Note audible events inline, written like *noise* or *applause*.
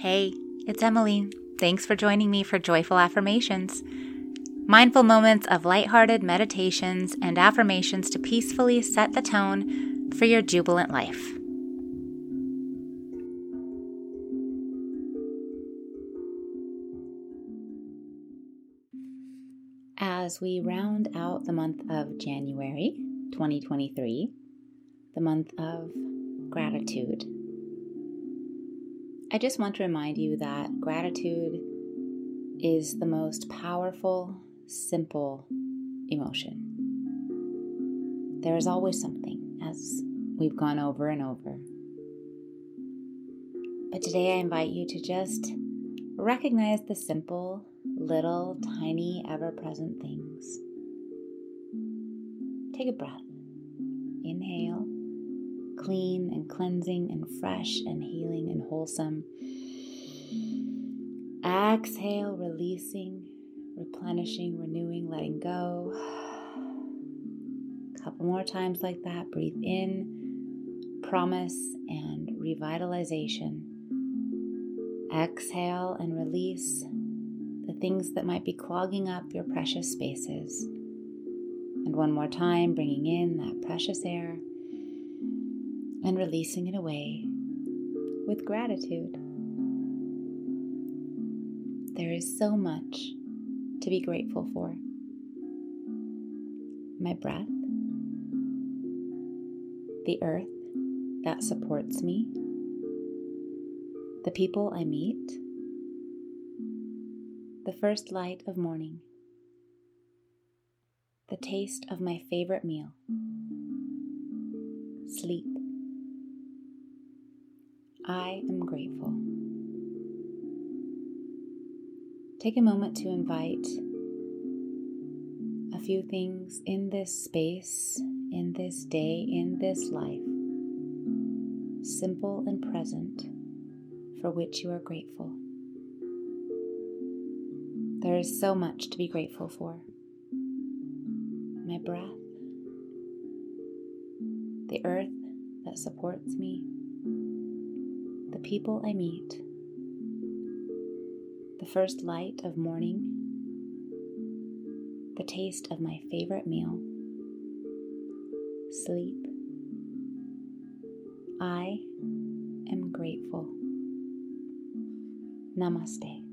Hey, it's Emily. Thanks for joining me for Joyful Affirmations. Mindful moments of lighthearted meditations and affirmations to peacefully set the tone for your jubilant life. As we round out the month of January 2023, the month of gratitude, I just want to remind you that gratitude is the most powerful, simple emotion. There is always something, as we've gone over and over. But today I invite you to just recognize the simple, little, tiny, ever present things. Take a breath. Inhale clean and cleansing and fresh and healing and wholesome. Exhale, releasing, replenishing, renewing, letting go. A *sighs* couple more times like that. Breathe in, promise, and revitalization. Exhale and release the things that might be clogging up your precious spaces. And one more time, bringing in that precious air and releasing it away with gratitude. There is so much to be grateful for. My breath, the earth that supports me, the people I meet, the first light of morning, the taste of my favorite meal, sleep I am grateful. Take a moment to invite a few things in this space, in this day, in this life, simple and present, for which you are grateful. There is so much to be grateful for. My breath, the earth that supports me the people I meet, the first light of morning, the taste of my favorite meal, sleep. I am grateful. Namaste.